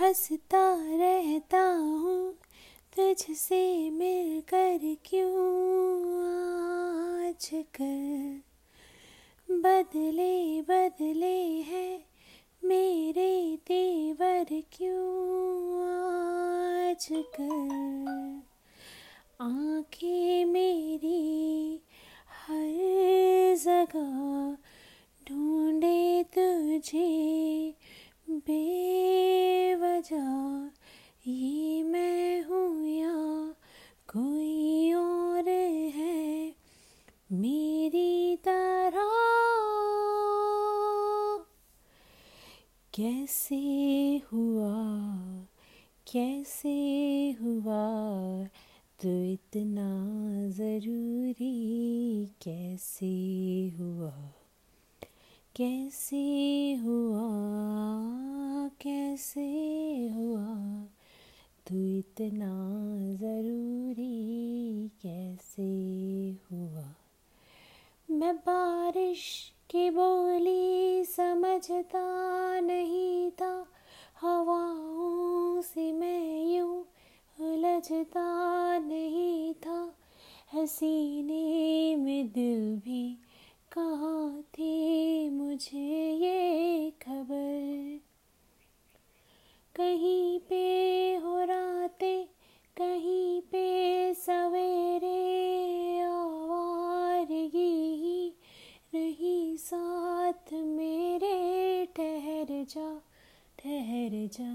हंसता रहता हूँ, तुझसे मिलकर क्यों आज कर बदले बदले हैं मेरे तेवर क्यों आज कर आँखें मेरी हर जगह ढूंढे तुझे बेवजह ये मैं हूँ या कोई और है मेरी तरह? कैसे हुआ कैसे हुआ तो इतना ज़रूरी? कैसे हुआ कैसे हुआ? कैसे हुआ? तू इतना ज़रूरी कैसे हुआ? मैं बारिश की बोली समझता नहीं था। हवाओं से मैं यूँ उलझता नहीं था। हसीने में दिल भी कहाँ थी मुझे ये खबर कहीं पे हो राते, कहीं पे सवेरे आवारगी ही रही साथ मेरे। ठहर जा ठहर जा,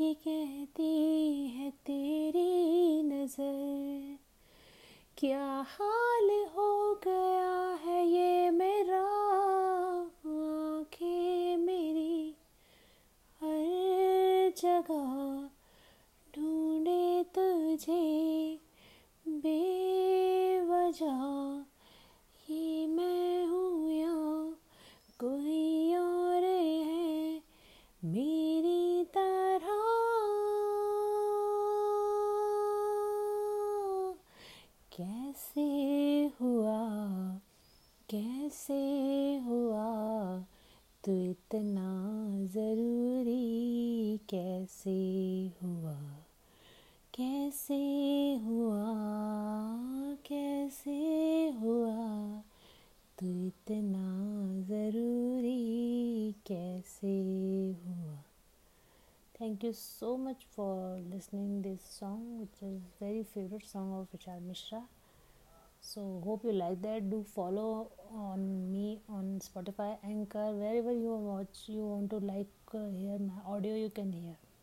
ये कहती है तेरी नज़र। क्या हाल जगह ढूंढे तुझे बेवजह। ये मैं हूँ या कोई और है मेरी तरह। कैसे हुआ कैसे हुआ तो इतना ज़रूरी कैसे हुआ? कैसे हुआ? कैसे हुआ? तो इतना ज़रूरी कैसे हुआ? Thank you so much for listening this song which is very favourite song of Vishal Mishra so hope you like that do follow on me Spotify anchor wherever you watch you want to like uh, hear my audio you can hear